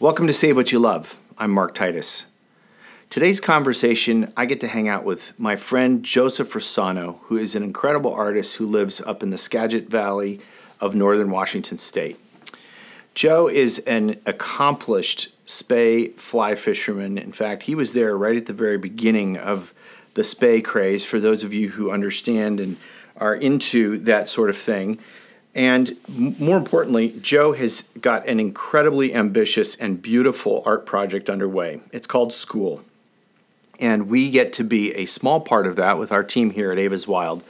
Welcome to Save What You Love. I'm Mark Titus. Today's conversation, I get to hang out with my friend Joseph Rossano, who is an incredible artist who lives up in the Skagit Valley of northern Washington state. Joe is an accomplished spey fly fisherman. In fact, he was there right at the very beginning of the spey craze, for those of you who understand and are into that sort of thing. And more importantly, Joe has got an incredibly ambitious and beautiful art project underway. It's called School. And we get to be a small part of that with our team here at Eva's Wild,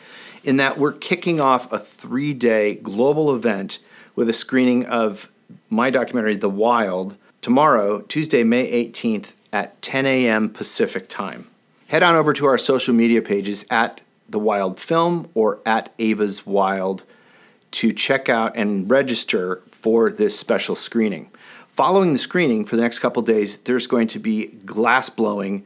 in that we're kicking off a three day global event with a screening of my documentary, The Wild, tomorrow, Tuesday, May 18th at 10 a.m. Pacific time. Head on over to our social media pages at The Wild Film or at Eva's Wild to check out and register for this special screening. Following the screening for the next couple days, there's going to be glass blowing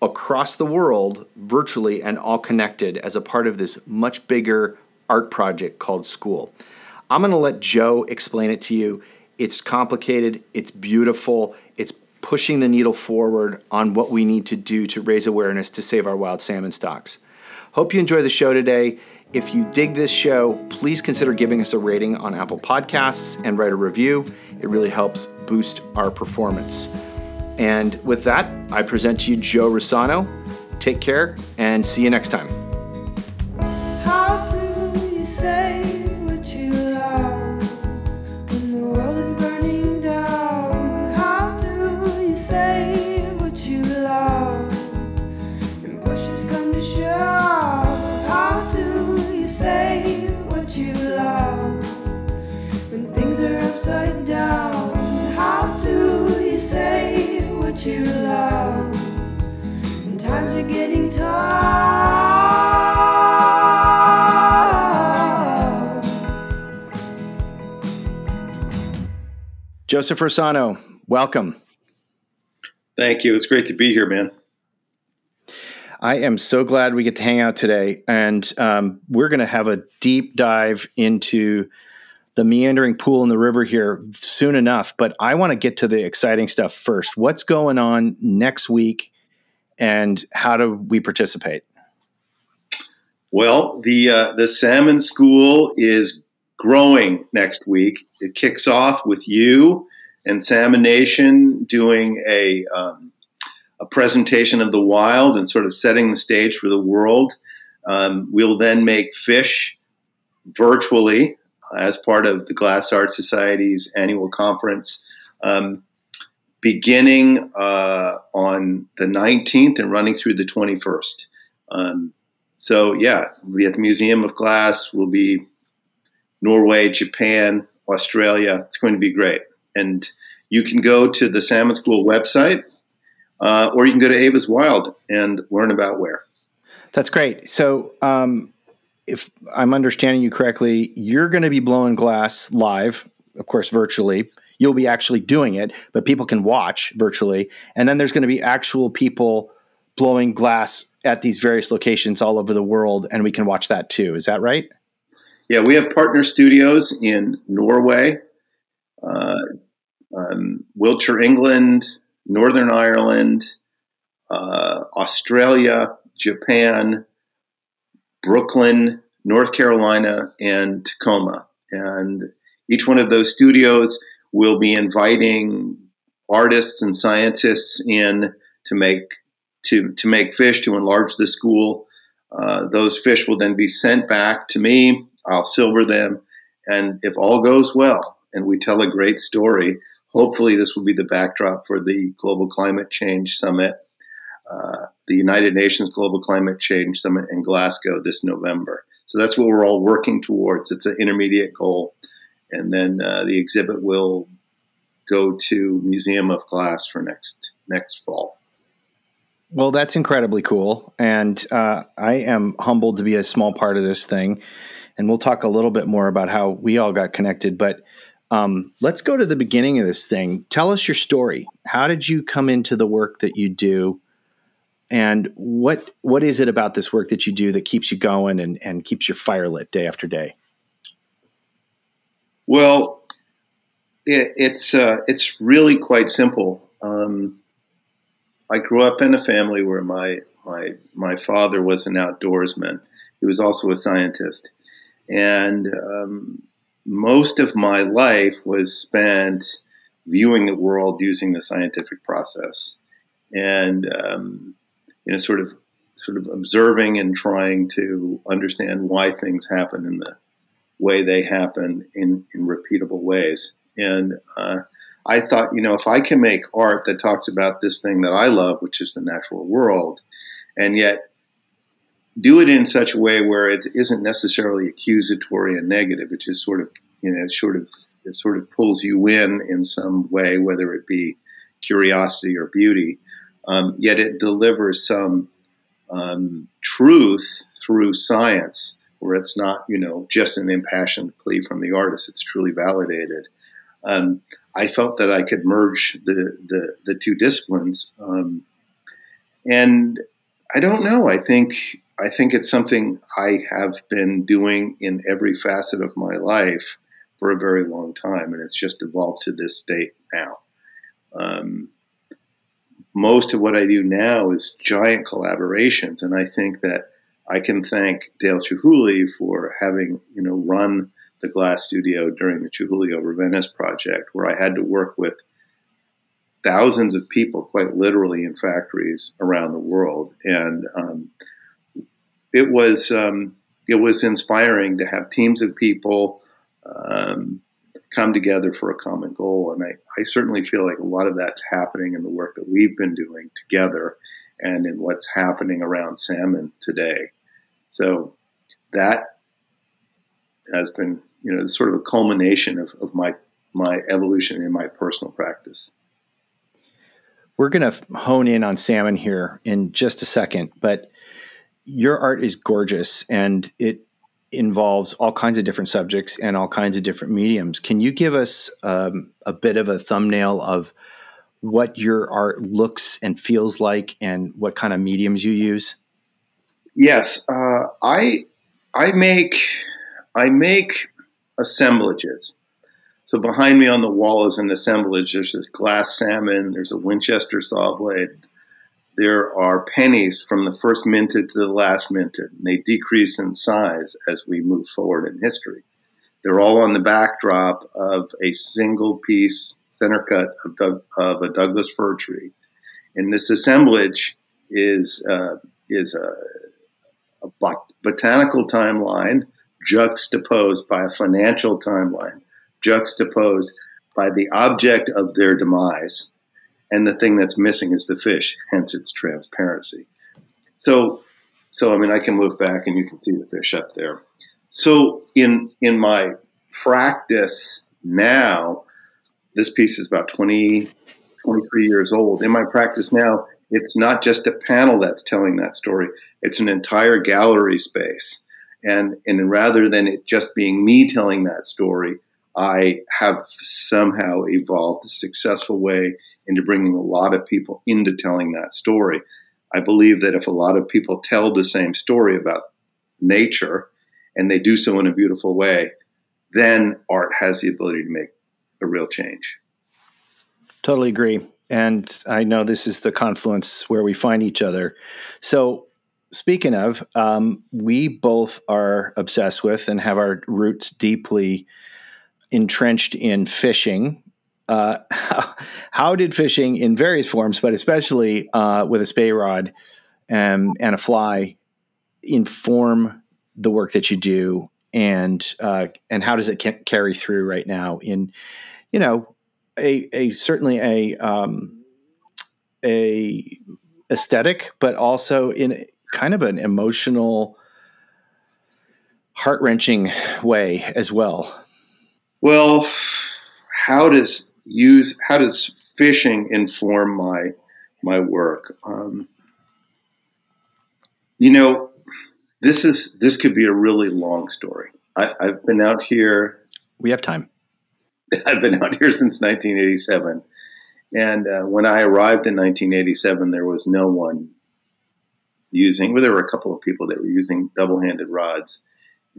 across the world virtually and all connected as a part of this much bigger art project called School. I'm going to let Joe explain it to you. It's complicated, it's beautiful, it's pushing the needle forward on what we need to do to raise awareness to save our wild salmon stocks. Hope you enjoy the show today. If you dig this show, please consider giving us a rating on Apple Podcasts and write a review. It really helps boost our performance. And with that, I present to you Joe Rossano. Take care and see you next time. Joseph Rossano, welcome. Thank you. It's great to be here, man. I am so glad we get to hang out today. And um, we're going to have a deep dive into the meandering pool in the river here soon enough. But I want to get to the exciting stuff first. What's going on next week and how do we participate? Well, the uh, the salmon school is growing next week. It kicks off with you and Salmon Nation doing a um, a presentation of the wild and sort of setting the stage for the world. Um, we'll then make fish virtually as part of the Glass Art Society's annual conference, um, beginning uh, on the 19th and running through the 21st. Um, so, yeah, we'll be at the Museum of Glass. We'll be Norway, Japan, Australia. It's going to be great. And you can go to the Salmon School website, uh, or you can go to Eva's Wild and learn about where. That's great. So, um, if I'm understanding you correctly, you're going to be blowing glass live, of course, virtually. You'll be actually doing it, but people can watch virtually. And then there's going to be actual people blowing glass at these various locations all over the world, and we can watch that too. Is that right? Yeah, we have partner studios in Norway, um, Wiltshire, England, Northern Ireland, uh, Australia, Japan, Brooklyn, North Carolina, and Tacoma. And each one of those studios will be inviting artists and scientists in to make to to make fish to enlarge the school. Uh, those fish will then be sent back to me. I'll silver them, and if all goes well and we tell a great story, hopefully this will be the backdrop for the Global Climate Change Summit, uh, the United Nations Global Climate Change Summit in Glasgow this November. So that's what we're all working towards. It's an intermediate goal, and then uh, the exhibit will go to Museum of Glass for next next fall. Well, that's incredibly cool. And uh, I am humbled to be a small part of this thing. And we'll talk a little bit more about how we all got connected. But um, let's go to the beginning of this thing. Tell us your story. How did you come into the work that you do? And what what is it about this work that you do that keeps you going and, and keeps your fire lit day after day? Well, it, it's uh, it's really quite simple. Um, I grew up in a family where my my my father was an outdoorsman. He was also a scientist, and um, most of my life was spent viewing the world using the scientific process, and um, you know, sort of sort of observing and trying to understand why things happen in the way they happen in in repeatable ways. And uh, I thought, you know, if I can make art that talks about this thing that I love, which is the natural world, and yet do it in such a way where it isn't necessarily accusatory and negative. It just sort of, you know, sort of, it sort of pulls you in in some way, whether it be curiosity or beauty. Um, yet it delivers some um, truth through science, where it's not, you know, just an impassioned plea from the artist. It's truly validated. Um, I felt that I could merge the the, the two disciplines, um, and I don't know. I think I think it's something I have been doing in every facet of my life for a very long time, and it's just evolved to this state now. Um, most of what I do now is giant collaborations, and I think that I can thank Dale Chihuly for having you know run the glass studio during the Chihuly over Venice project, where I had to work with thousands of people, quite literally, in factories around the world, and um, it was um, it was inspiring to have teams of people um, come together for a common goal, and I, I certainly feel like a lot of that's happening in the work that we've been doing together, and in what's happening around salmon today. So that has been you know sort of a culmination of, of my my evolution in my personal practice. We're going to hone in on salmon here in just a second, but your art is gorgeous and it involves all kinds of different subjects and all kinds of different mediums. Can you give us um, a bit of a thumbnail of what your art looks and feels like and what kind of mediums you use? Yes, uh, I I make I make assemblages. So behind me on the wall is an assemblage. There's a glass salmon. There's a Winchester saw blade. There are pennies from the first minted to the last minted. And they decrease in size as we move forward in history. They're all on the backdrop of a single piece center cut of, of a Douglas fir tree. And this assemblage is uh, is a, a bot- botanical timeline juxtaposed by a financial timeline, juxtaposed by the object of their demise. And the thing that's missing is the fish, hence its transparency. So, so I mean, I can move back and you can see the fish up there. So, in in my practice now, this piece is about 20, 23 years old. In my practice now, it's not just a panel that's telling that story; it's an entire gallery space and and rather than it just being me telling that story, I have somehow evolved a successful way into bringing a lot of people into telling that story. I believe that if a lot of people tell the same story about nature and they do so in a beautiful way, then art has the ability to make a real change. Totally agree. And I know this is the confluence where we find each other. So, speaking of, um, we both are obsessed with and have our roots deeply entrenched in fishing. Uh, how, did fishing in various forms, but especially uh, with a spey rod and, and a fly, inform the work that you do, and uh, and how does it ca- carry through right now in, you know, a, a certainly a um, a aesthetic, but also in kind of an emotional, heart wrenching way as well. Well, how does use how does fishing inform my my work? Um, you know, this is this could be a really long story. I, I've been out here. We have time. I've been out here since 1987. And uh, when I arrived in 1987, there was no one using, well, there were a couple of people that were using double handed rods.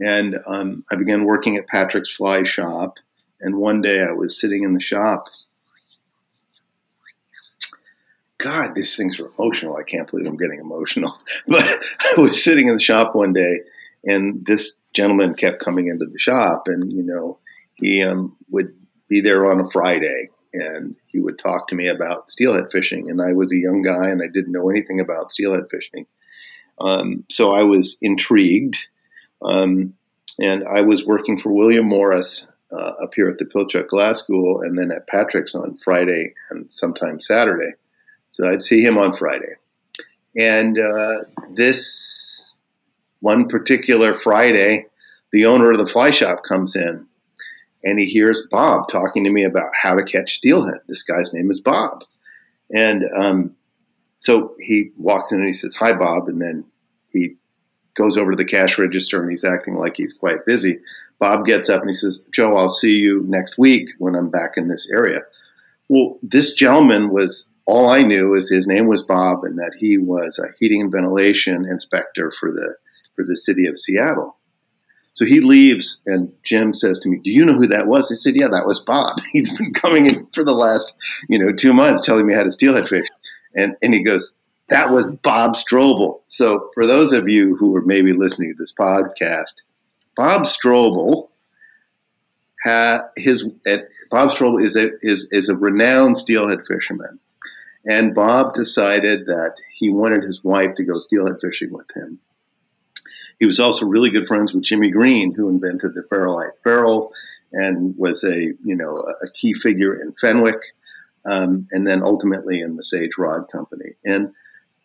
And um, I began working at Patrick's Fly Shop And one day I was sitting in the shop. God, these things are emotional. I can't believe I'm getting emotional. But I was sitting in the shop one day, and this gentleman kept coming into the shop, and you know, he um, would be there on a Friday, and he would talk to me about steelhead fishing. And I was a young guy, and I didn't know anything about steelhead fishing, um, so I was intrigued. Um, and I was working for William Morris uh, up here at the Pilchuck Glass School, and then at Patrick's on Friday and sometimes Saturday. So I'd see him on Friday. And uh, this one particular Friday, the owner of the fly shop comes in and he hears Bob talking to me about how to catch steelhead. This guy's name is Bob. And um, so he walks in and he says, Hi, Bob. And then he goes over to the cash register and he's acting like he's quite busy. Bob gets up and he says, Joe, I'll see you next week when I'm back in this area. Well, this gentleman was all I knew is his name was Bob and that he was a heating and ventilation inspector for the for the city of Seattle. So he leaves, and Jim says to me, "Do you know who that was?" I said, "Yeah, that was Bob. He's been coming in for the last, you know, two months, telling me how to steal steelhead fish." And and he goes, "That was Bob Strobel." So for those of you who are maybe listening to this podcast, Bob Strobel had his Bob Strobel is a is is a renowned steelhead fisherman. And Bob decided that he wanted his wife to go steelhead fishing with him. He was also really good friends with Jimmy Green, who invented the Feralite ferrule and was a you know a key figure in Fenwick, um, and then ultimately in the Sage Rod Company. And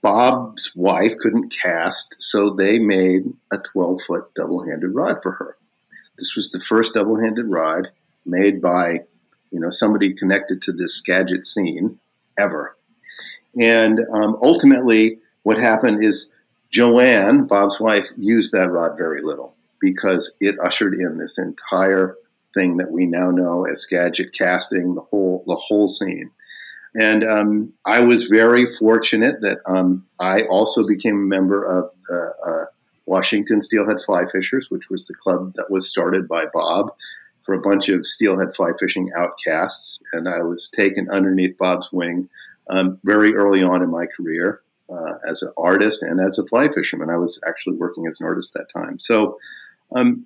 Bob's wife couldn't cast, so they made a 12 foot double handed rod for her. This was the first double handed rod made by you know somebody connected to this Skagit scene ever. And um, ultimately, what happened is Joanne, Bob's wife, used that rod very little because it ushered in this entire thing that we now know as Skagit casting, the whole the whole scene. And um, I was very fortunate that um, I also became a member of the uh, Washington Steelhead Fly Fishers, which was the club that was started by Bob for a bunch of steelhead fly fishing outcasts. And I was taken underneath Bob's wing um, very early on in my career uh, as an artist and as a fly fisherman. I was actually working as an artist at that time. So, um,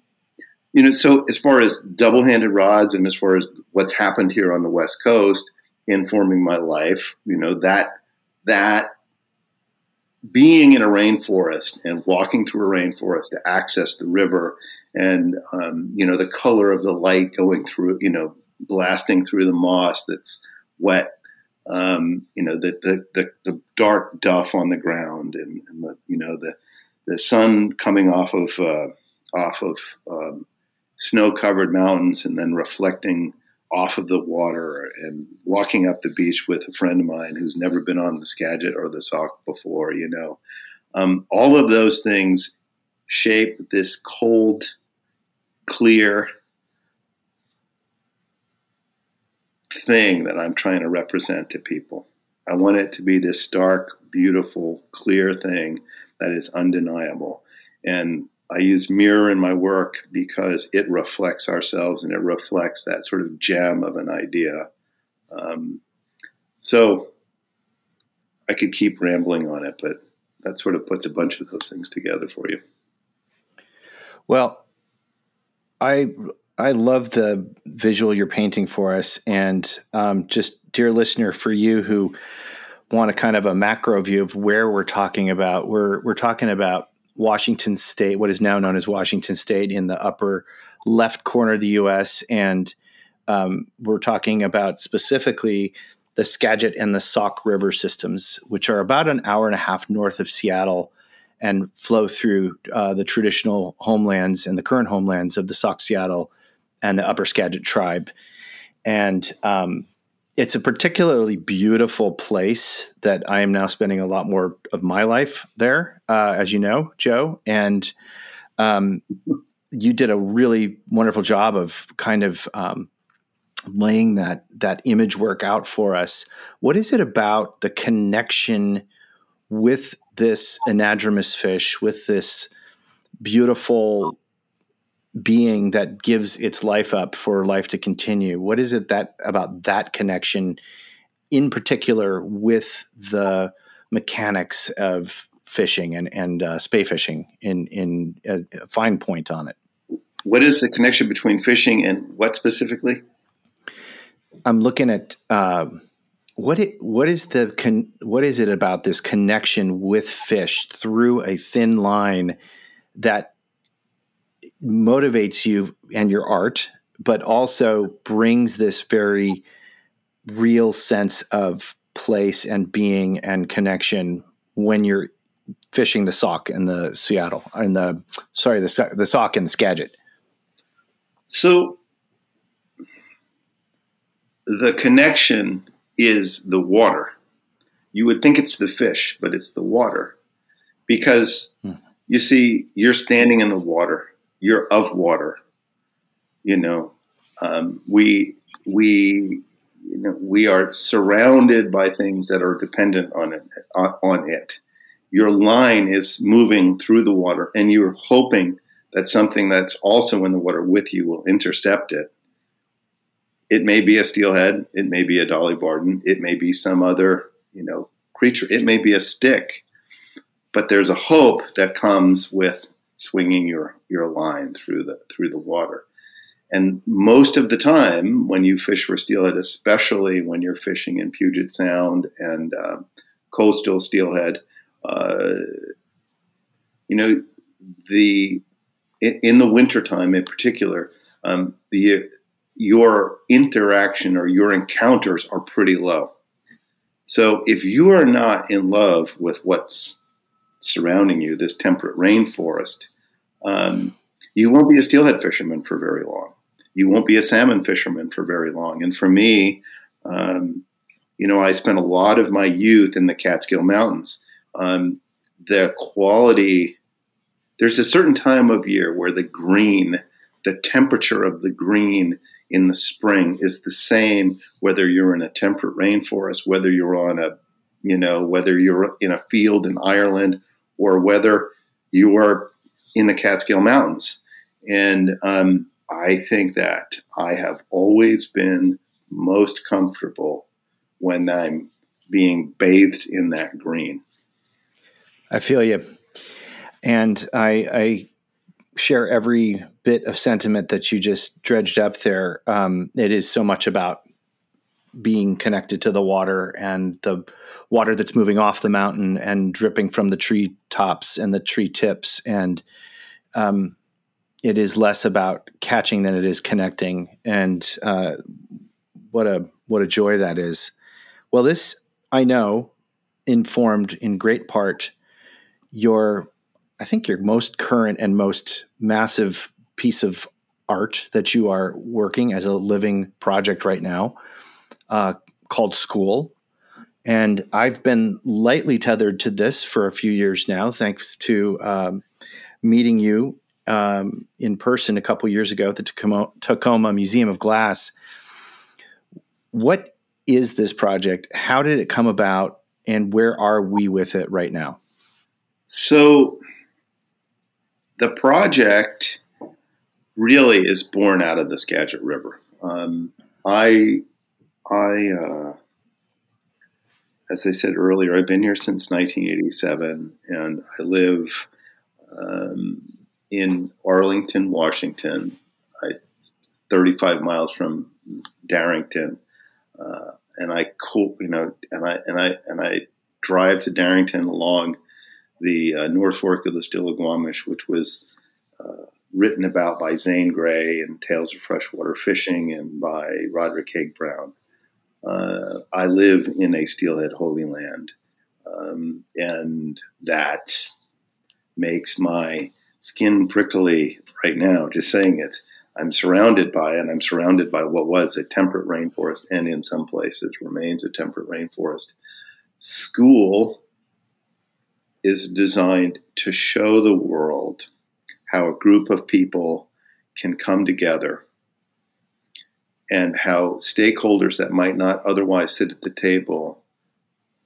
you know, so as far as double-handed rods and as far as what's happened here on the West Coast informing my life, you know, that that being in a rainforest and walking through a rainforest to access the river and um, you know the color of the light going through you know blasting through the moss that's wet um, you know, the, the, the, the, dark duff on the ground and, and, the, you know, the, the sun coming off of, uh, off of um, snow covered mountains and then reflecting off of the water and walking up the beach with a friend of mine who's never been on the Skagit or the Sauk before, you know. Um, all of those things shape this cold, clear, thing that I'm trying to represent to people. I want it to be this stark, beautiful, clear thing that is undeniable. And I use mirror in my work because it reflects ourselves and it reflects that sort of gem of an idea. Um, so I could keep rambling on it, but that sort of puts a bunch of those things together for you. Well, I I love the visual you're painting for us, and um, just dear listener, for you who want a kind of a macro view of where we're talking about, we're we're talking about Washington State, what is now known as Washington State, in the upper left corner of the U.S., and um, we're talking about specifically the Skagit and the Sauk River systems, which are about an hour and a half north of Seattle and flow through uh, the traditional homelands and the current homelands of the Sauk Suiattle and the Upper Skagit tribe. And um, it's a particularly beautiful place that I am now spending a lot more of my life there, uh, as you know, Joe. And um, you did a really wonderful job of kind of um, laying that that image work out for us. What is it about the connection with this anadromous fish, with this beautiful being that gives its life up for life to continue. What is it that about that connection, in particular, with the mechanics of fishing and and uh, spey fishing in in a, a fine point on it? What is the connection between fishing and what specifically? I'm looking at. Uh, what it what is the con, what is it about this connection with fish through a thin line that motivates you and your art but also brings this very real sense of place and being and connection when you're fishing the Sauk and the Suiattle and the sorry the the Sauk and the Skagit. So the connection is the water. You would think it's the fish, but it's the water. Because hmm. you see, you're standing in the water, you're of water. You know, um, we, we, you know, we are surrounded by things that are dependent on it. On it, your line is moving through the water, and you're hoping that something that's also in the water with you will intercept it it may be a steelhead, it may be a dolly varden, it may be some other, you know, creature. It may be a stick. But there's a hope that comes with swinging your your line through the through the water. And most of the time, when you fish for steelhead, especially when you're fishing in Puget Sound and um, coastal steelhead, uh, you know, the in, the wintertime in particular, um, the your interaction or your encounters are pretty low. So if you are not in love with what's surrounding you, this temperate rainforest, um, you won't be a steelhead fisherman for very long. You won't be a salmon fisherman for very long. And for me, um, you know, I spent a lot of my youth in the Catskill Mountains. Um, the quality, there's a certain time of year where the green, the temperature of the green in the spring is the same whether you're in a temperate rainforest, whether you're on a, you know, whether you're in a field in Ireland or whether you are in the Catskill Mountains. And um, I think that I have always been most comfortable when I'm being bathed in that green. I feel you. And I, I share every bit of sentiment that you just dredged up there. Um, it is so much about being connected to the water and the water that's moving off the mountain and dripping from the tree tops and the tree tips. And um, it is less about catching than it is connecting. And uh, what a what a joy that is. Well, this I know informed in great part your I think your most current and most massive piece of art that you are working as a living project right now uh, called School. And I've been lightly tethered to this for a few years now, thanks to um, meeting you um, in person a couple years ago at the Tacoma, Tacoma Museum of Glass. What is this project? How did it come about? And where are we with it right now? So, the project really is born out of the Skagit River. Um, I, I, uh, as I said earlier, I've been here since 1987, and I live um, in Arlington, Washington, I, 35 miles from Darrington, uh, and I, you know, and I and I and I drive to Darrington along the uh, North Fork of the Stillaguamish, which was uh, written about by Zane Grey in Tales of Freshwater Fishing and by Roderick Haig Brown. Uh, I live in a steelhead holy land, um, and that makes my skin prickly right now just saying it. I'm surrounded by, and I'm surrounded by what was a temperate rainforest, and in some places remains a temperate rainforest. School is designed to show the world how a group of people can come together and how stakeholders that might not otherwise sit at the table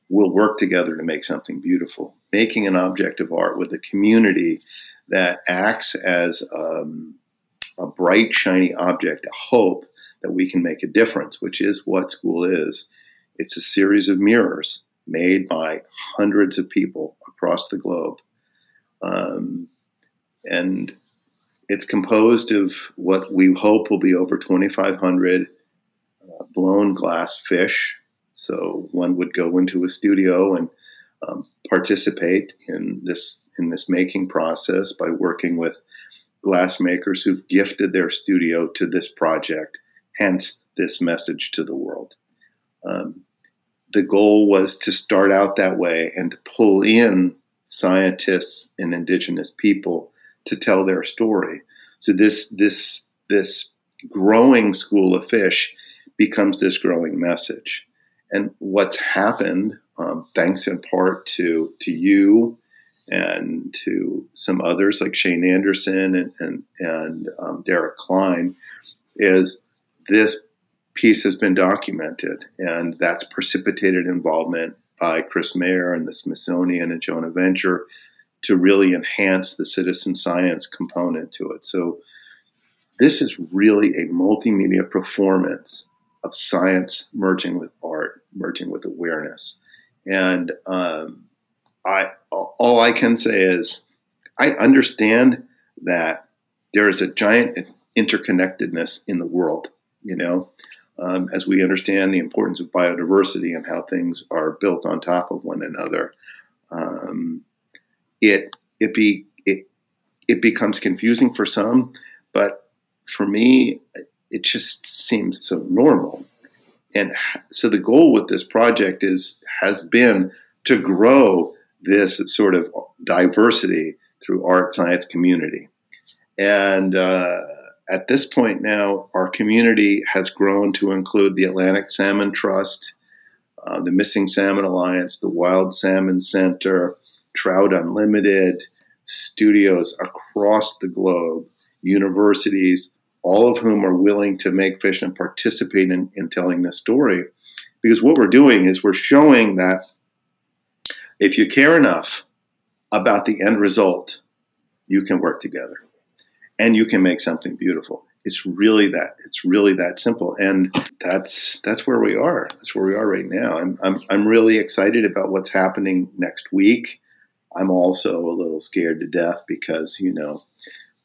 will work together to make something beautiful. Making an object of art with a community that acts as um, a bright, shiny object, a hope that we can make a difference, which is what school is. It's a series of mirrors made by hundreds of people across the globe. Um, and it's composed of what we hope will be over 2,500 uh, blown glass fish. So one would go into a studio and um, participate in this in this making process by working with glass makers who've gifted their studio to this project. Hence, this message to the world. Um, the goal was to start out that way and to pull in scientists and indigenous people to tell their story. So this this this growing school of fish becomes this growing message. And what's happened, um, thanks in part to to you and to some others like Shane Anderson and and, and um, Derek Klein, is this piece has been documented, and that's precipitated involvement by Chris Meyer and the Smithsonian and Jonah Venture to really enhance the citizen science component to it. So this is really a multimedia performance of science merging with art, merging with awareness. And um, I all I can say is I understand that there is a giant interconnectedness in the world. You know, um, as we understand the importance of biodiversity and how things are built on top of one another, um, it it be it it becomes confusing for some, but for me, it just seems so normal. And so the goal with this project is has been to grow this sort of diversity through art science community. And uh, at this point now, our community has grown to include the Atlantic Salmon Trust, uh, the Missing Salmon Alliance, the Wild Salmon Center, Trout Unlimited, studios across the globe, universities, all of whom are willing to make fish and participate in, in telling this story. Because what we're doing is we're showing that if you care enough about the end result, you can work together and you can make something beautiful. It's really that. It's really that simple, and that's that's where we are. That's where we are right now. I'm I'm, I'm really excited about what's happening next week. I'm also a little scared to death because you know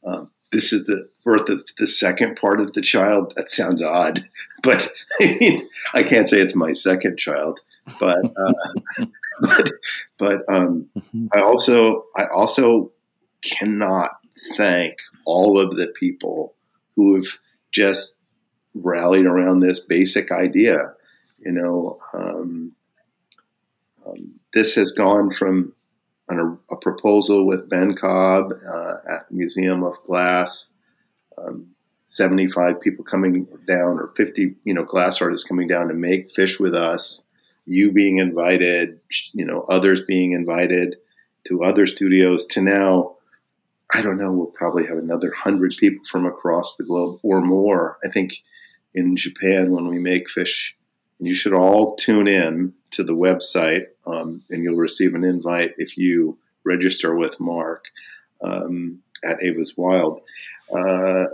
um, this is the birth of the second part of the child. That sounds odd, but I, mean, I can't say it's my second child. But uh, but but um, mm-hmm. I also I also cannot thank all of the people who have just rallied around this basic idea. You know, um, um, this has gone from an, a proposal with Ben Cobb uh, at Museum of Glass, um, 75 people coming down, or 50, you know, glass artists coming down to make fish with us, you being invited, you know, others being invited to other studios, to now I don't know, we'll probably have another hundred people from across the globe or more. I think in Japan, when we make fish, you should all tune in to the website um, and you'll receive an invite if you register with Mark um, at Eva's Wild. Uh,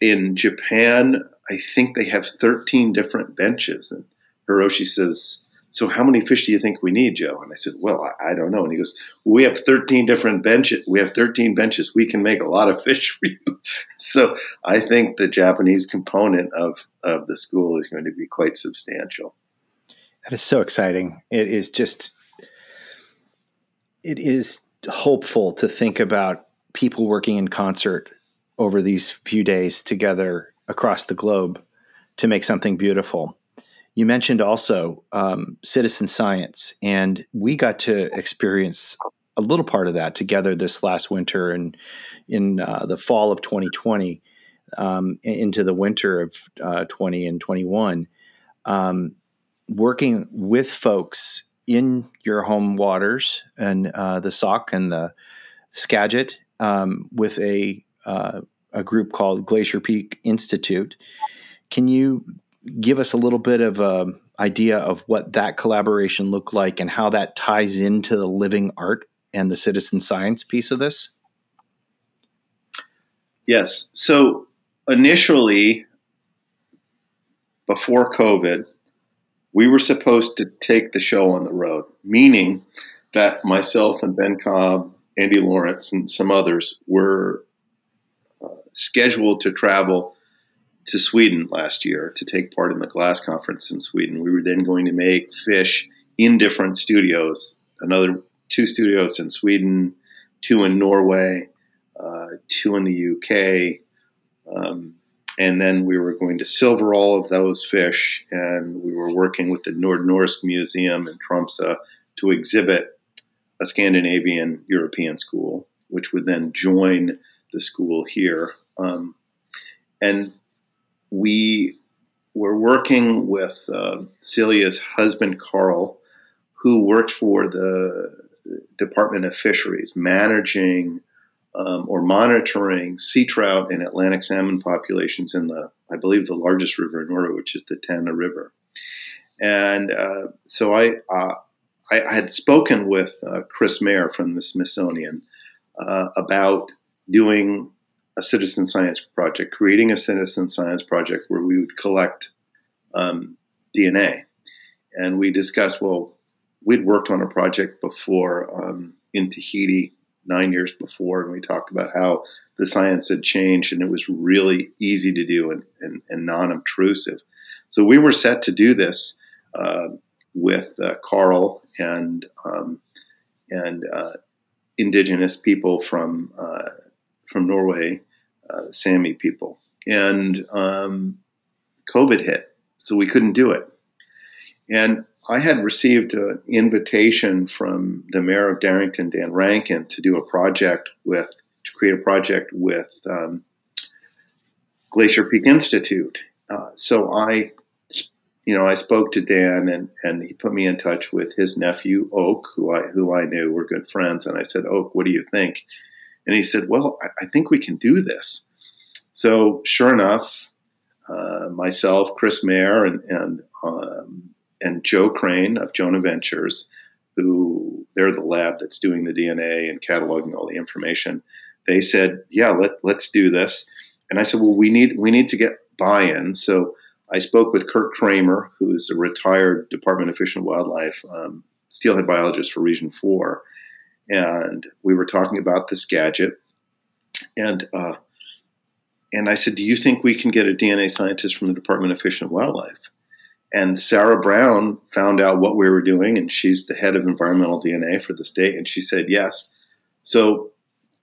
in Japan, I think they have 13 different benches. And Hiroshi says, so how many fish do you think we need, Joe? And I said, well, I, I don't know. And he goes, we have 13 different benches. We have 13 benches. We can make a lot of fish for you. so I think the Japanese component of, of the school is going to be quite substantial. That is so exciting. It is just, it is hopeful to think about people working in concert over these few days together across the globe to make something beautiful. You mentioned also um, citizen science, and we got to experience a little part of that together this last winter and in uh, the fall of 2020 um, into the winter of uh, 20 and 21, um, working with folks in your home waters and uh, the Sauk and the Skagit um, with a uh, a group called Glacier Peak Institute. Can you give us a little bit of an idea of what that collaboration looked like and how that ties into the living art and the citizen science piece of this? Yes. So initially, before COVID, we were supposed to take the show on the road, meaning that myself and Ben Cobb, Andy Lawrence, and some others were uh, scheduled to travel to Sweden last year to take part in the glass conference in Sweden. We were then going to make fish in different studios, another two studios in Sweden, two in Norway, uh, two in the UK. Um, and then we were going to silver all of those fish, and we were working with the Nordnorsk Museum in Tromsø to exhibit a Scandinavian European school, which would then join the school here. Um, and we were working with uh, Celia's husband, Carl, who worked for the Department of Fisheries, managing um, or monitoring sea trout and Atlantic salmon populations in the, I believe, the largest river in Norway, which is the Tana River. And uh, so I, uh, I, had spoken with uh, Chris Meyer from the Smithsonian uh, about doing a citizen science project, creating a citizen science project where we would collect um, DNA. And we discussed, well, we'd worked on a project before um, in Tahiti nine years before, and we talked about how the science had changed and it was really easy to do and, and, and non obtrusive. So we were set to do this uh, with uh, Carl and um, and uh, indigenous people from uh, from Norway, uh, Sami people, and um, COVID hit, so we couldn't do it. And I had received an invitation from the mayor of Darrington, Dan Rankin, to do a project with, to create a project with um, Glacier Peak Institute. Uh, so I, you know, I spoke to Dan, and, and he put me in touch with his nephew Oak, who I who I knew were good friends. And I said, Oak, what do you think? And he said, Well, I, I think we can do this. So sure enough, uh, myself, Chris Meyer, and, and um, and Joe Crane of Jonah Ventures, who they're the lab that's doing the DNA and cataloging all the information. They said, "Yeah, let let's do this." And I said, "Well, we need we need to get buy-in." So I spoke with Curt Kraemer, who's a retired Department of Fish and Wildlife um, steelhead biologist for Region Four, and we were talking about this gadget. And uh, and I said, "Do you think we can get a DNA scientist from the Department of Fish and Wildlife?" And Sarah Brown found out what we were doing, and she's the head of environmental DNA for the state, and she said yes. So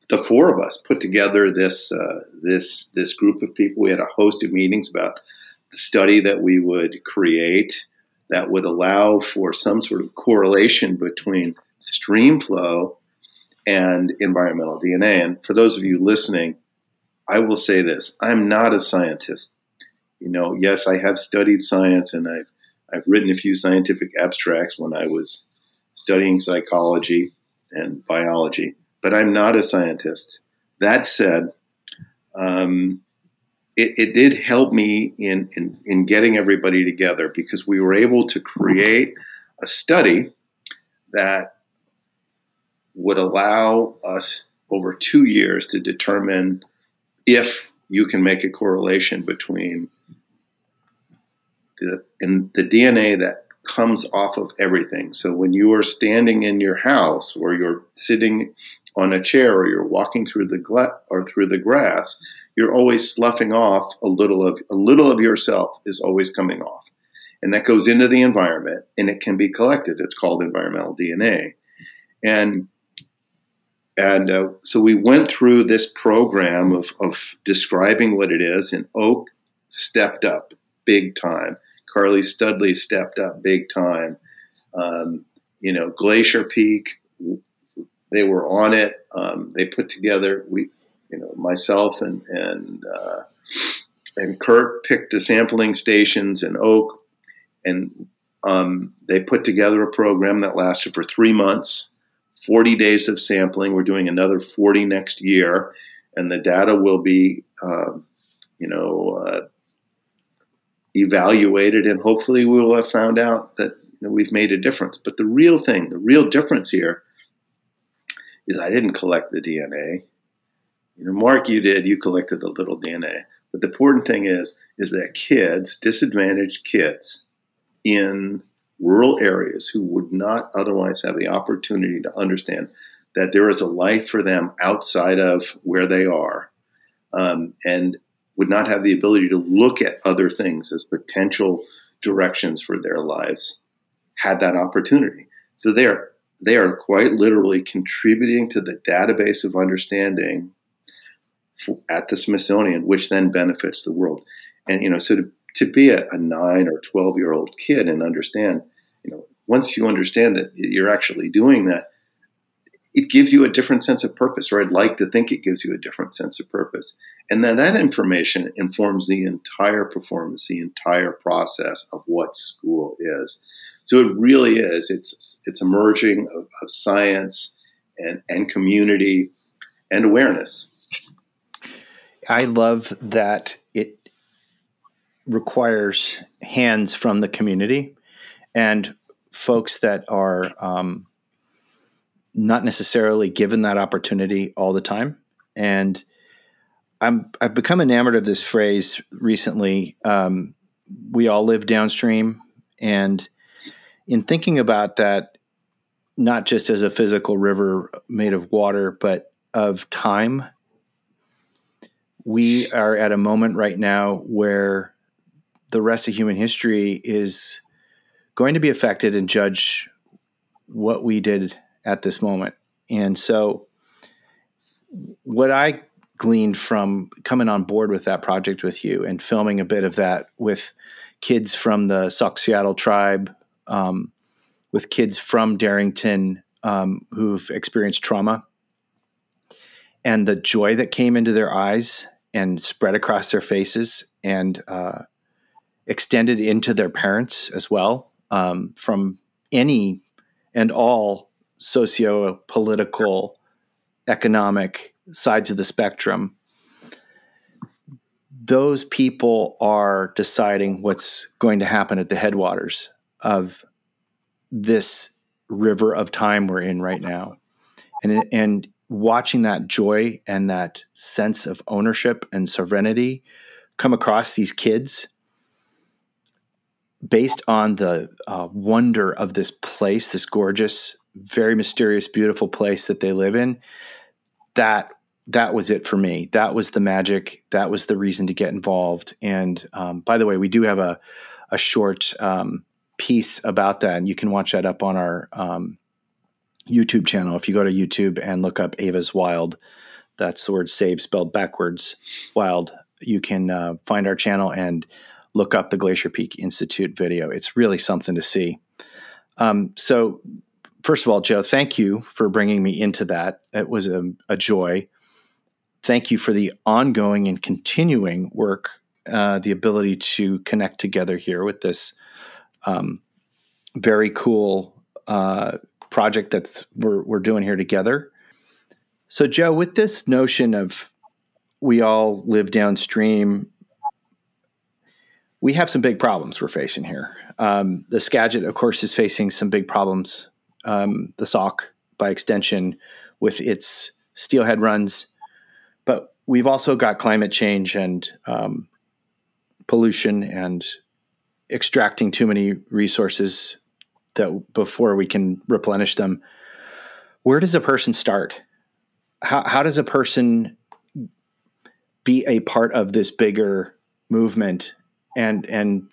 the four of us put together this uh, this this group of people. We had a host of meetings about the study that we would create that would allow for some sort of correlation between stream flow and environmental DNA. And for those of you listening, I will say this: I'm not a scientist you know, yes, I have studied science and I've I've written a few scientific abstracts when I was studying psychology and biology, but I'm not a scientist. That said, um, it, it, did help me in, in, in getting everybody together because we were able to create a study that would allow us over two years to determine if you can make a correlation between and the DNA that comes off of everything. So when you are standing in your house or you're sitting on a chair or you're walking through the gla- or through the grass, you're always sloughing off a little of a little of yourself is always coming off. And that goes into the environment and it can be collected. It's called environmental DNA. And and uh, so we went through this program of, of describing what it is, and Oak stepped up big time. Carly Studley stepped up big time. Um, you know, Glacier Peak, they were on it. Um, they put together we, you know, myself and and uh, and Curt picked the sampling stations in Oak, and um, they put together a program that lasted for three months, forty days of sampling. We're doing another forty next year, and the data will be, uh, you know. Uh, evaluated, and hopefully we will have found out that you know, we've made a difference. But the real thing, the real difference here, is I didn't collect the DNA. You know, Mark, you did. You collected a little DNA. But the important thing is, is that kids, disadvantaged kids in rural areas who would not otherwise have the opportunity to understand that there is a life for them outside of where they are, um, and would not have the ability to look at other things as potential directions for their lives, had that opportunity. So they are they are quite literally contributing to the database of understanding at the Smithsonian, which then benefits the world. And you know, so to, to be a, a nine or twelve year old kid and understand, you know, once you understand that you're actually doing that, it gives you a different sense of purpose, or I'd like to think it gives you a different sense of purpose. And then that information informs the entire performance, the entire process of what school is. So it really is. It's it's a merging of, of science and, and community and awareness. I love that it requires hands from the community and folks that are um, not necessarily given that opportunity all the time. And I'm I've become enamored of this phrase recently. Um, we all live downstream, and in thinking about that, not just as a physical river made of water, but of time we are at a moment right now where the rest of human history is going to be affected and judge what we did at this moment. And so, what I gleaned from coming on board with that project with you and filming a bit of that with kids from the Sauk-Suiattle tribe, um, with kids from Darrington um, who've experienced trauma and the joy that came into their eyes and spread across their faces and uh, extended into their parents as well um, from any and all socio political, economic sides of the spectrum. Those people are deciding what's going to happen at the headwaters of this river of time we're in right now. And, and watching that joy and that sense of ownership and sovereignty come across these kids based on the uh, wonder of this place, this gorgeous, very mysterious, beautiful place that they live in, that that was it for me. That was the magic. That was the reason to get involved. And um, by the way, we do have a a short um, piece about that, and you can watch that up on our um, YouTube channel. If you go to YouTube and look up Eva's Wild, that's the word save spelled backwards, wild, you can uh, find our channel and look up the Glacier Peak Institute video. It's really something to see. Um, so, first of all, Joe, thank you for bringing me into that. It was a, a joy. Thank you for the ongoing and continuing work, uh, the ability to connect together here with this um, very cool uh, project that we're, we're doing here together. So, Joe, with this notion of we all live downstream, we have some big problems we're facing here. Um, the Skagit, of course, is facing some big problems. Um, the Sauk by extension, with its steelhead runs, but we've also got climate change and um, pollution and extracting too many resources that before we can replenish them. Where does a person start? How, how does a person be a part of this bigger movement and and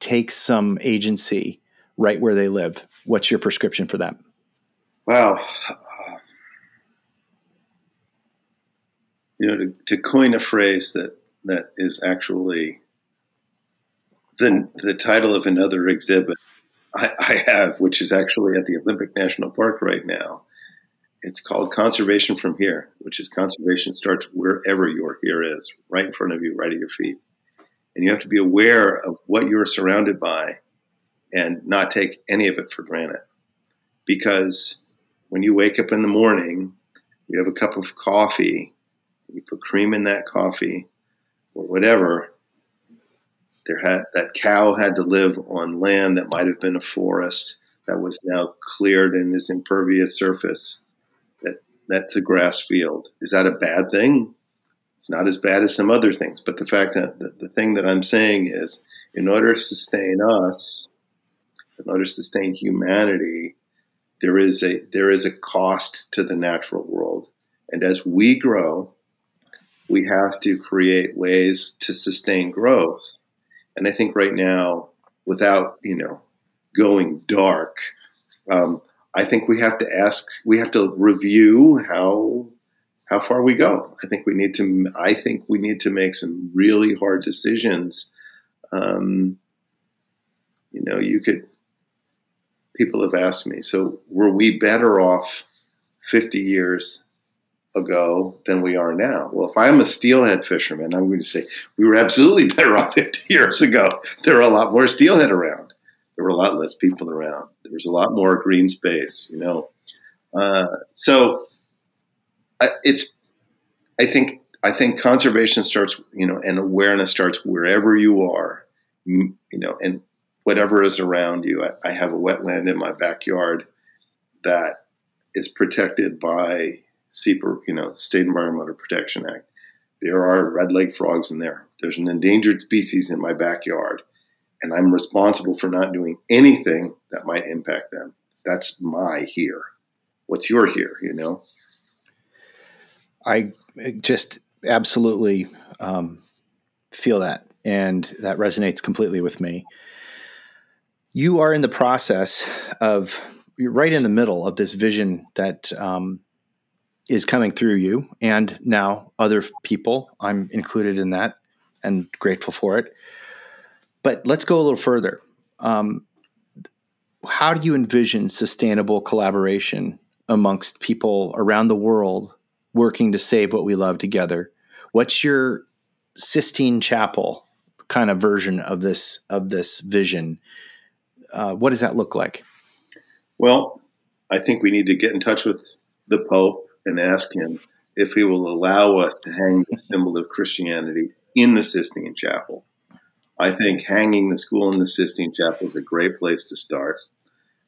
take some agency right where they live? What's your prescription for that? Wow. Uh, you know, to, to coin a phrase that that is actually the, the title of another exhibit I, I have, which is actually at the Olympic National Park right now. It's called Conservation from Here, which is conservation starts wherever your here is, right in front of you, right at your feet. And you have to be aware of what you're surrounded by and not take any of it for granted. Because when you wake up in the morning, you have a cup of coffee, you put cream in that coffee or whatever, there had that cow had to live on land that might have been a forest that was now cleared and is impervious surface. That that's a grass field. Is that a bad thing? It's not as bad as some other things. But the fact that the, the thing that I'm saying is, in order to sustain us, in order to sustain humanity, there is a there is a cost to the natural world. And as we grow, we have to create ways to sustain growth. And I think right now, without you know going dark, um, I think we have to ask, we have to review how how far we go. I think we need to. I think we need to make some really hard decisions. Um, you know, you could. People have asked me, so were we better off 50 years ago than we are now? Well, if I'm a steelhead fisherman, I'm going to say we were absolutely better off 50 years ago. There are a lot more steelhead around. There were a lot less people around. There was a lot more green space, you know. Uh, so I, it's, I think, I think conservation starts, you know, and awareness starts wherever you are, you know, and whatever is around you. I, I have a wetland in my backyard that is protected by SEPA, you know, State Environmental Protection Act. There are red leg frogs in there. There's an endangered species in my backyard and I'm responsible for not doing anything that might impact them. That's my here. What's your here? You know. I just absolutely um, feel that, and that resonates completely with me. You are in the process of you're right in the middle of this vision that um, is coming through you, and now other people. I'm included in that, and grateful for it but let's go a little further. Um, how do you envision sustainable collaboration amongst people around the world working to save what we love together? What's your Sistine Chapel kind of version of this of this vision? Uh, what does that look like? Well, I think we need to get in touch with the Pope and ask him if he will allow us to hang the symbol of Christianity in the Sistine Chapel. I think hanging the school in the Sistine Chapel is a great place to start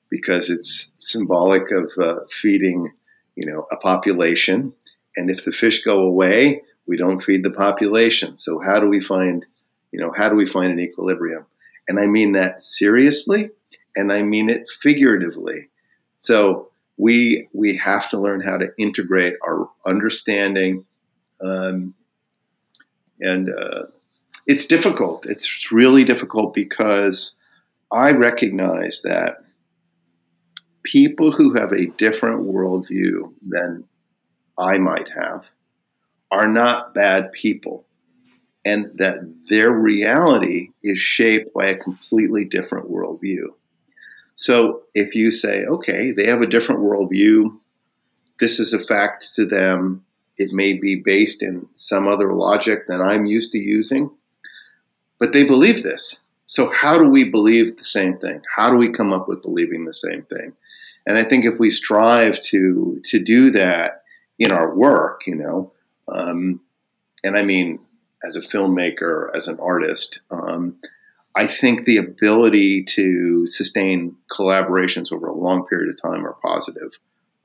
because it's symbolic of uh, feeding, you know, a population. And if the fish go away, we don't feed the population. So how do we find, you know, how do we find an equilibrium? And I mean that seriously, and I mean it figuratively. So we we have to learn how to integrate our understanding um, and uh, it's difficult. It's really difficult because I recognize that people who have a different worldview than I might have are not bad people, and that their reality is shaped by a completely different worldview. So if you say, okay, they have a different worldview, this is a fact to them, it may be based in some other logic than I'm used to using but they believe this. So how do we believe the same thing? How do we come up with believing the same thing? And I think if we strive to to do that in our work, you know, um, and I mean as a filmmaker, as an artist, um, I think the ability to sustain collaborations over a long period of time are positive,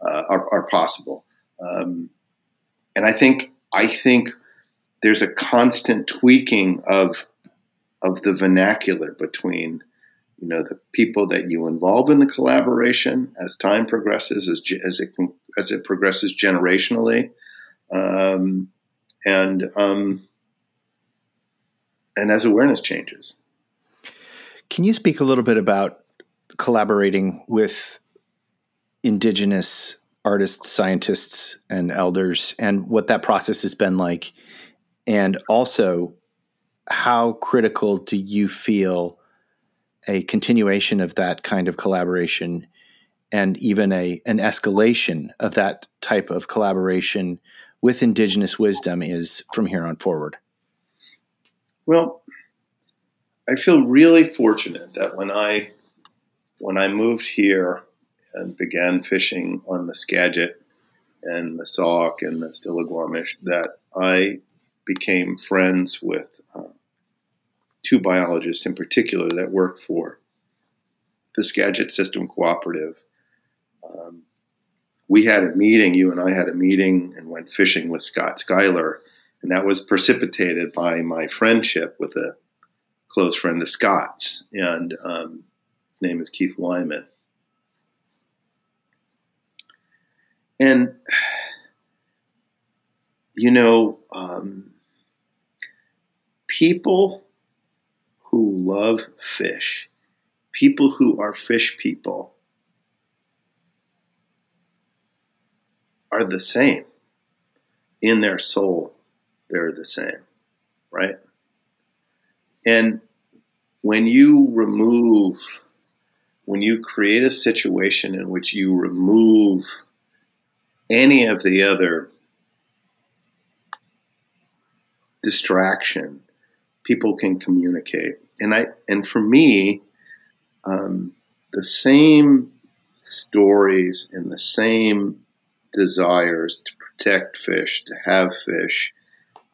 uh, are, are, possible. Um, and I think I think there's a constant tweaking of of the vernacular between you know the people that you involve in the collaboration as time progresses as, as it as it progresses generationally um, and um, and as awareness changes can you speak a little bit about collaborating with indigenous artists scientists and elders and what that process has been like and also how critical do you feel a continuation of that kind of collaboration and even a an escalation of that type of collaboration with indigenous wisdom is from here on forward? Well, I feel really fortunate that when I when I moved here and began fishing on the Skagit and the Sauk and the Stillaguamish, that I became friends with two biologists in particular that work for the Skagit System Cooperative. Um, we had a meeting, you and I had a meeting and went fishing with Scott Schuyler. And that was precipitated by my friendship with a close friend of Scott's. And um, his name is Keith Wyman. And, you know, um, people who love fish, people who are fish people, are the same in their soul. They're the same, right? And when you remove, when you create a situation in which you remove any of the other distraction, people can communicate. And I and for me, um, the same stories and the same desires to protect fish, to have fish,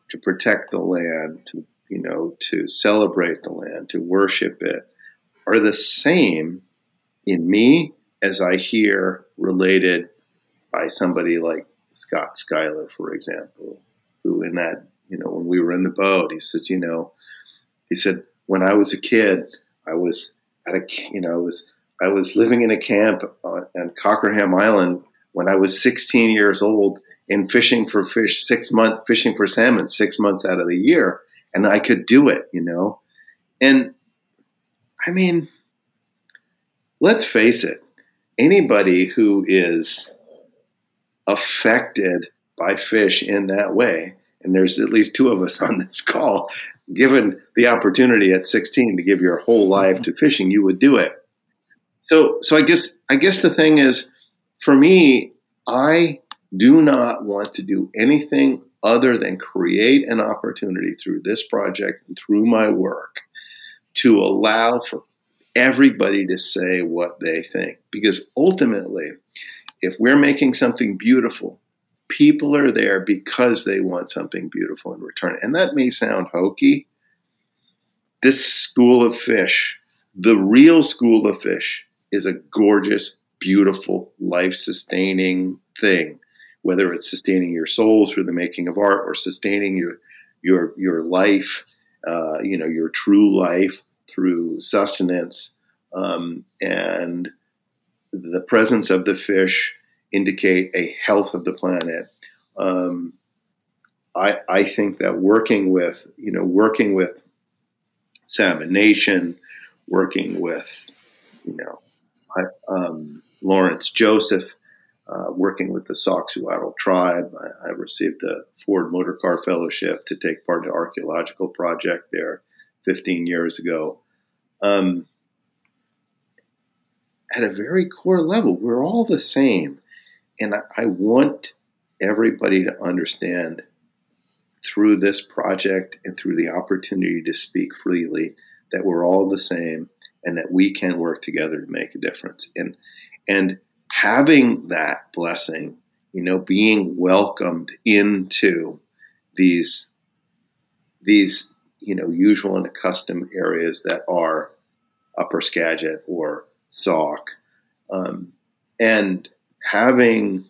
to protect the land, to you know, to celebrate the land, to worship it, are the same in me as I hear related by somebody like Scott Schuyler, for example, who in that, you know, when we were in the boat, he says, you know, he said, when I was a kid, I was at a, you know, I was, I was living in a camp on, on Cockerham Island when I was 16 years old and fishing for fish six months, fishing for salmon six months out of the year. And I could do it, you know? And I mean, let's face it, anybody who is affected by fish in that way, and there's at least two of us on this call, given the opportunity at 16 to give your whole life to fishing, you would do it. So, so I guess, I guess the thing is, for me, I do not want to do anything other than create an opportunity through this project and through my work to allow for everybody to say what they think. Because ultimately, if we're making something beautiful, people are there because they want something beautiful in return. And that may sound hokey. This school of fish, the real school of fish, is a gorgeous, beautiful, life sustaining thing, whether it's sustaining your soul through the making of art or sustaining your your your life, uh, you know, your true life through sustenance, um, and the presence of the fish indicate a health of the planet. Um, I, I think that working with you know working with Salmon Nation, working with you know um, Lawrence Joseph, uh, working with the Sauk-Suiattle tribe. I, I, received the Ford Motor Car Fellowship to take part in an archaeological project there 15 years ago. Um, at a very core level, we're all the same. And I, I want everybody to understand through this project and through the opportunity to speak freely that we're all the same and that we can work together to make a difference. And and having that blessing, you know, being welcomed into these these you know usual and accustomed areas that are Upper Skagit or Sauk, um, and having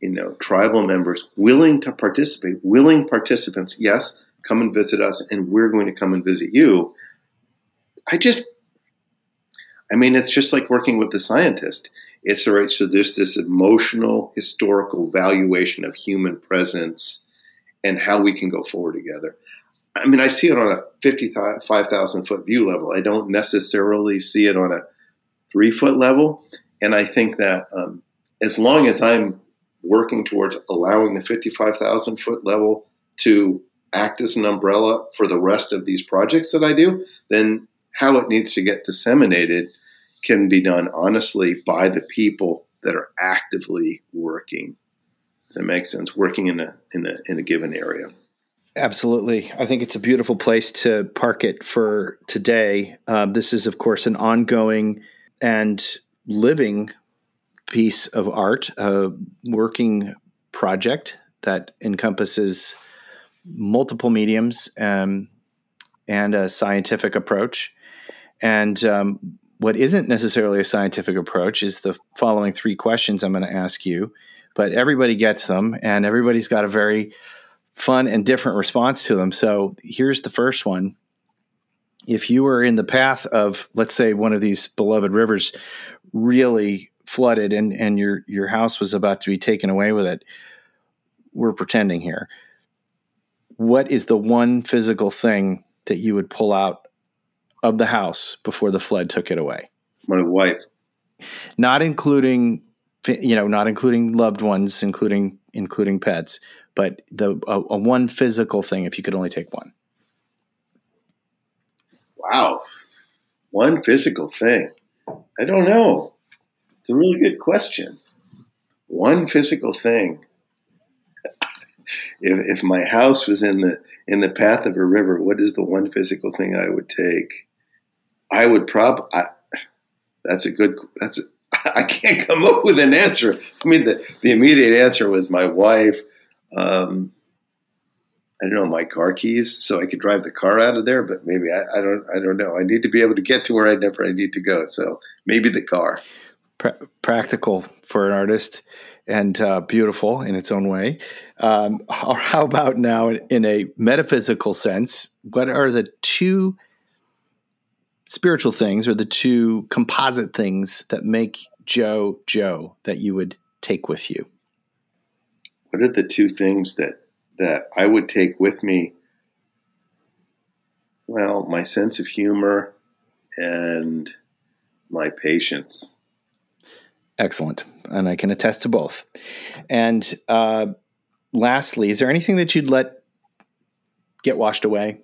you know tribal members willing to participate, willing participants. Yes, come and visit us, and we're going to come and visit you. I just, I mean, it's just like working with the scientist. It's all right. So there's this emotional, historical valuation of human presence and how we can go forward together. I mean, I see it on a 55,000 foot view level. I don't necessarily see it on a three foot level. And I think that um, as long as I'm working towards allowing the 55,000 foot level to act as an umbrella for the rest of these projects that I do, then how it needs to get disseminated can be done honestly by the people that are actively working. Does that make sense? Working in a in a in a given area. Absolutely. I think it's a beautiful place to park it for today. Um, this is, of course, an ongoing and living piece of art, a working project that encompasses multiple mediums um, and a scientific approach. And um, what isn't necessarily a scientific approach is the following three questions I'm going to ask you, but everybody gets them and everybody's got a very fun and different response to them. So here's the first one. If you were in the path of, let's say, one of these beloved rivers really flooded and, and your, your house was about to be taken away with it, we're pretending here. What is the one physical thing that you would pull out of the house before the flood took it away? My wife. Not including, you know, not including loved ones, including including pets, but the a, a one physical thing. If you could only take one. Wow. One physical thing. I don't know. It's a really good question. One physical thing. if, if my house was in the in the path of a river, what is the one physical thing I would take? I would prob. I, that's a good. That's. A, I can't come up with an answer. I mean, the the immediate answer was my wife. Um, I don't know my car keys, so I could drive the car out of there. But maybe I, I don't. I don't know. I need to be able to get to where I never I need to go. So maybe the car. Pra- practical for an artist and uh, beautiful in its own way. Um, how about now, in a metaphysical sense, what are the two spiritual things or the two composite things that make Joe Joe that you would take with you? What are the two things that that I would take with me? Well, my sense of humor and my patience. Excellent. And I can attest to both. And uh, lastly, is there anything that you'd let get washed away,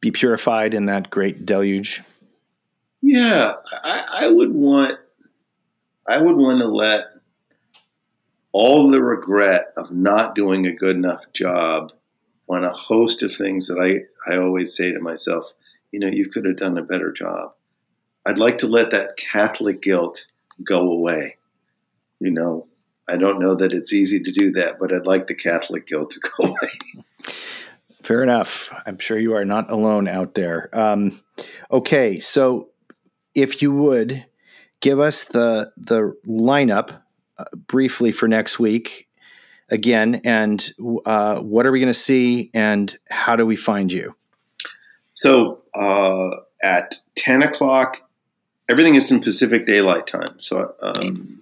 be purified in that great deluge? Yeah, I, I would want, I would want to let all the regret of not doing a good enough job on a host of things that I, I always say to myself, you know, you could have done a better job. I'd like to let that Catholic guilt go away. You know, I don't know that it's easy to do that, but I'd like the Catholic guilt to go away. Fair enough. I'm sure you are not alone out there. Um, okay, so if you would give us the the lineup uh, briefly for next week again, and uh, what are we going to see, and how do we find you? So uh, at ten o'clock, everything is in Pacific Daylight Time. So um,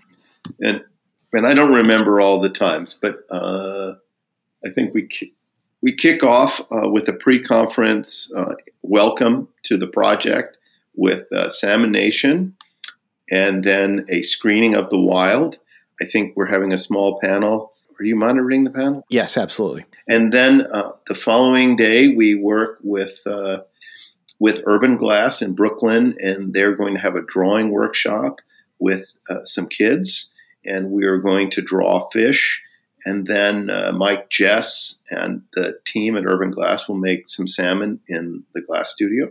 and and I don't remember all the times, but uh, I think we we kick off uh, with a pre-conference uh, welcome to the project with uh, Salmon Nation, and then a screening of the wild. I think we're having a small panel. Are you monitoring the panel? Yes, absolutely. And then uh, the following day, we work with uh, with Urban Glass in Brooklyn, and they're going to have a drawing workshop with uh, some kids, and we are going to draw fish. And then uh, Mike Jess and the team at Urban Glass will make some salmon in the glass studio.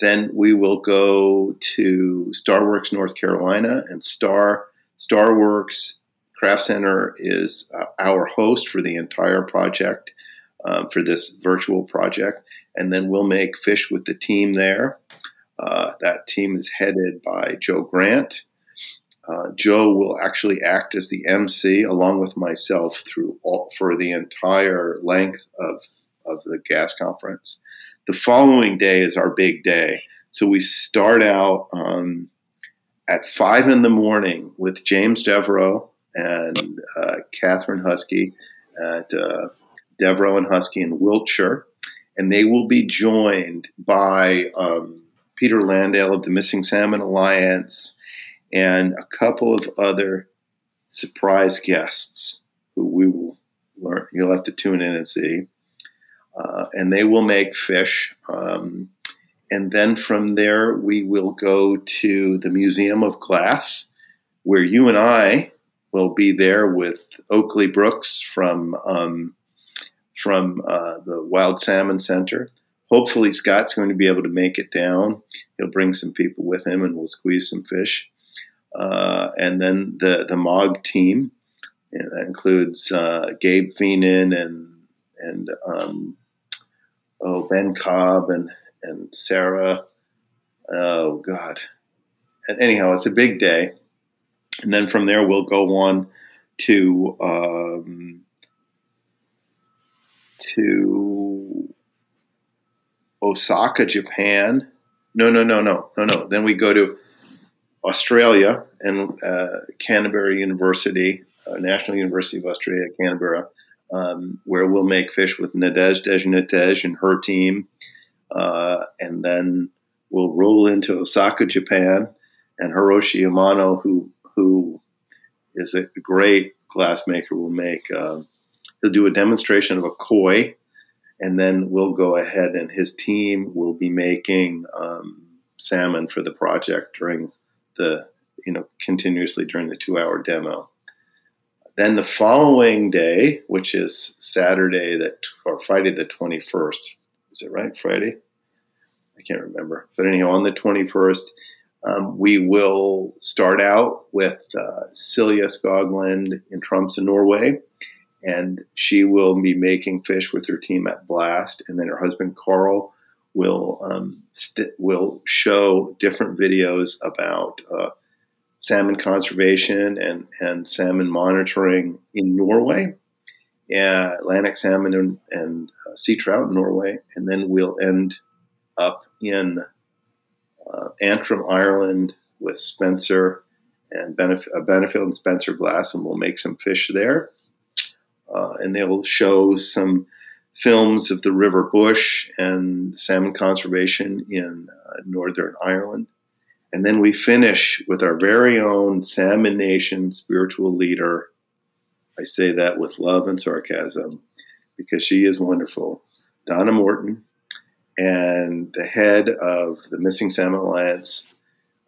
Then we will go to Starworks North Carolina and Star Starworks Craft Center is uh, our host for the entire project uh, for this virtual project, and then we'll make fish with the team there. Uh, that team is headed by Joe Grant. Uh, Joe will actually act as the MC along with myself through all, for the entire length of, of the gas conference. The following day is our big day. So we start out um, at five in the morning with James Devereaux and uh, Catherine Husky at uh, Devereaux and Husky in Wiltshire. And they will be joined by um, Peter Landale of the Missing Salmon Alliance and a couple of other surprise guests who we will learn. You'll have to tune in and see uh, and they will make fish. Um, and then from there, we will go to the Museum of Glass, where you and I will be there with Oakley Brooks from um, from uh, the Wild Salmon Center. Hopefully, Scott's going to be able to make it down. He'll bring some people with him, and we'll squeeze some fish. Uh, and then the the Mog team, that includes uh, Gabe Feenan and and um, oh Ben Cobb and and Sarah. Oh God, and anyhow, it's a big day. And then from there, we'll go on to um, to Osaka, Japan. No, no, no, no, no, no. Then we go to Australia and uh, Canterbury University, uh, National University of Australia, Canberra, um, where we'll make fish with Nadezhda Nitej and her team. Uh, and then we'll roll into Osaka, Japan, and Hiroshi Amano, who who is a great glassmaker, will make. Uh, he'll do a demonstration of a koi, and then we'll go ahead and his team will be making um, salmon for the project during the you know continuously during the two hour demo. Then the following day, which is Saturday that or Friday the twenty first, is it right? Friday? I can't remember. But anyhow, on the twenty first, um, we will start out with uh, Celia Skogland in Norway, and she will be making fish with her team at Blast, and then her husband Carl will um, st- will show different videos about uh, salmon conservation and and salmon monitoring in Norway, uh, Atlantic salmon and, and uh, sea trout in Norway, and then we'll end up in uh, Antrim, Ireland, with Spencer and Benef- uh, Benefield and Spencer Glass, and we'll make some fish there. Uh, and they'll show some films of the River Bush and salmon conservation in uh, Northern Ireland. And then we finish with our very own Salmon Nation spiritual leader. I say that with love and sarcasm because she is wonderful. Donna Morton, and the head of the Missing Salmon Alliance,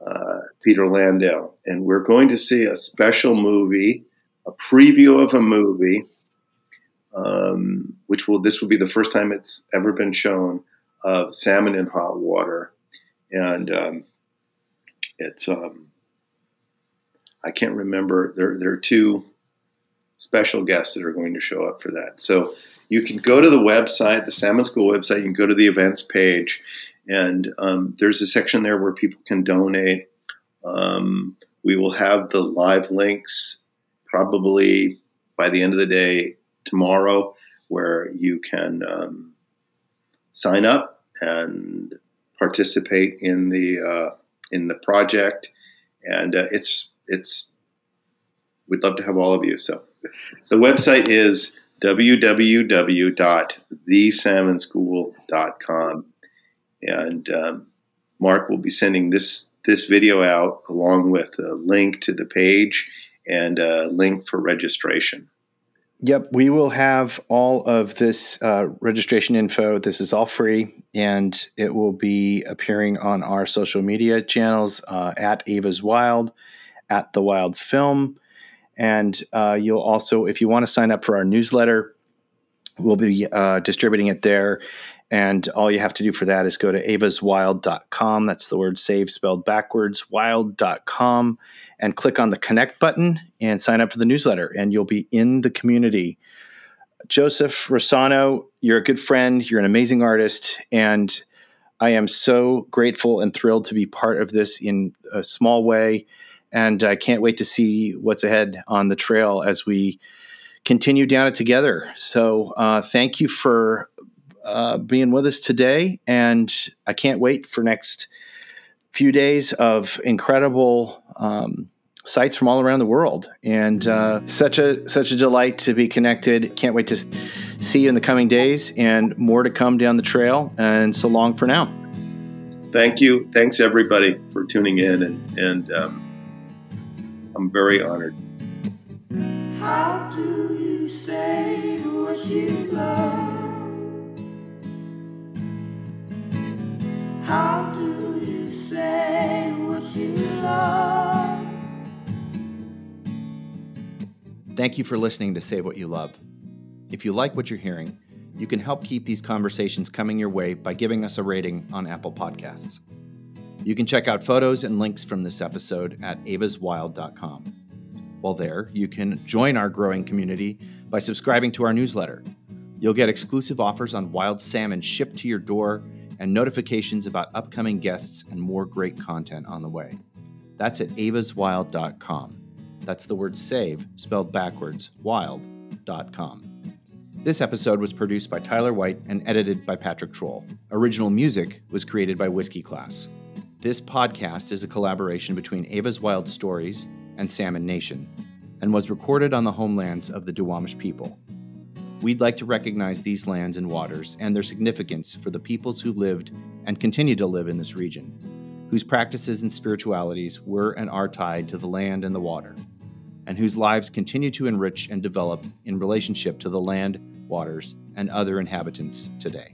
uh, Peter Landale. And we're going to see a special movie, a preview of a movie, um, which will this will be the first time it's ever been shown of salmon in hot water, and um, it's um, I can't remember. There there are two special guests that are going to show up for that. So you can go to the website, the Salmon School website. You can go to the events page, and um, there's a section there where people can donate. Um, we will have the live links probably by the end of the day tomorrow, where you can um, sign up and participate in the uh, in the project. And uh, it's it's we'd love to have all of you. So the website is www.thesalmonschool.com. And um, Mark will be sending this this video out along with a link to the page and a link for registration. Yep, we will have all of this uh, registration info. This is all free, and it will be appearing on our social media channels uh, at Eva's Wild, at the Wild Film, and uh, you'll also, if you want to sign up for our newsletter, we'll be uh, distributing it there. And all you have to do for that is go to evaswild.com. That's the word save spelled backwards, wild.com, and click on the connect button and sign up for the newsletter, and you'll be in the community. Joseph Rossano, you're a good friend, you're an amazing artist, and I am so grateful and thrilled to be part of this in a small way. And I can't wait to see what's ahead on the trail as we continue down it together. So, uh, thank you for uh, being with us today, and I can't wait for next few days of incredible um, sites from all around the world, and uh, such a such a delight to be connected. Can't wait to see you in the coming days, and more to come down the trail. And so long for now. Thank you. Thanks everybody for tuning in, and and um, I'm very honored. How do you say what you love? How do you say what you love? Thank you for listening to Say What You Love. If you like what you're hearing, you can help keep these conversations coming your way by giving us a rating on Apple Podcasts. You can check out photos and links from this episode at evaswild.com. While there, you can join our growing community by subscribing to our newsletter. You'll get exclusive offers on wild salmon shipped to your door and notifications about upcoming guests and more great content on the way. That's at evaswild.com. That's the word save, spelled backwards, wild.com. This episode was produced by Tyler White and edited by Patrick Troll. Original music was created by Whiskey Class. This podcast is a collaboration between Eva's Wild Stories and Salmon Nation and was recorded on the homelands of the Duwamish people. We'd like to recognize these lands and waters and their significance for the peoples who lived and continue to live in this region, whose practices and spiritualities were and are tied to the land and the water, and whose lives continue to enrich and develop in relationship to the land, waters, and other inhabitants today.